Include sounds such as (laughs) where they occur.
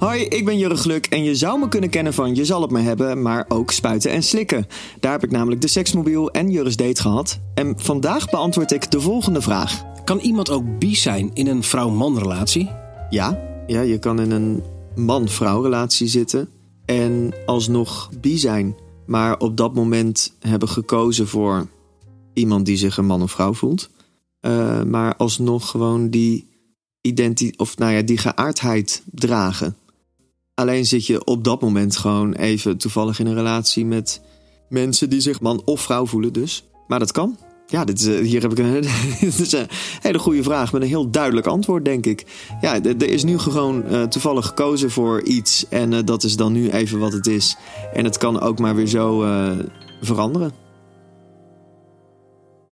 Hoi, ik ben Jurre Gluk en je zou me kunnen kennen van Je zal het me hebben, maar ook spuiten en slikken. Daar heb ik namelijk de seksmobiel en Jurre's date gehad. En vandaag beantwoord ik de volgende vraag. Kan iemand ook bi zijn in een vrouw-man relatie? Ja, ja, je kan in een man-vrouw relatie zitten en alsnog bi zijn. Maar op dat moment hebben gekozen voor iemand die zich een man of vrouw voelt. Uh, maar alsnog gewoon die identiteit, of nou ja, die geaardheid dragen. Alleen zit je op dat moment gewoon even toevallig in een relatie met mensen die zich man of vrouw voelen dus. Maar dat kan. Ja, dit is, eh, hier heb ik een, (laughs) hele goede vraag met een heel duidelijk antwoord, denk ik. Ja, er is nu gewoon uh, toevallig gekozen voor iets en uh, dat is dan nu even wat het is. En het kan ook maar weer zo veranderen.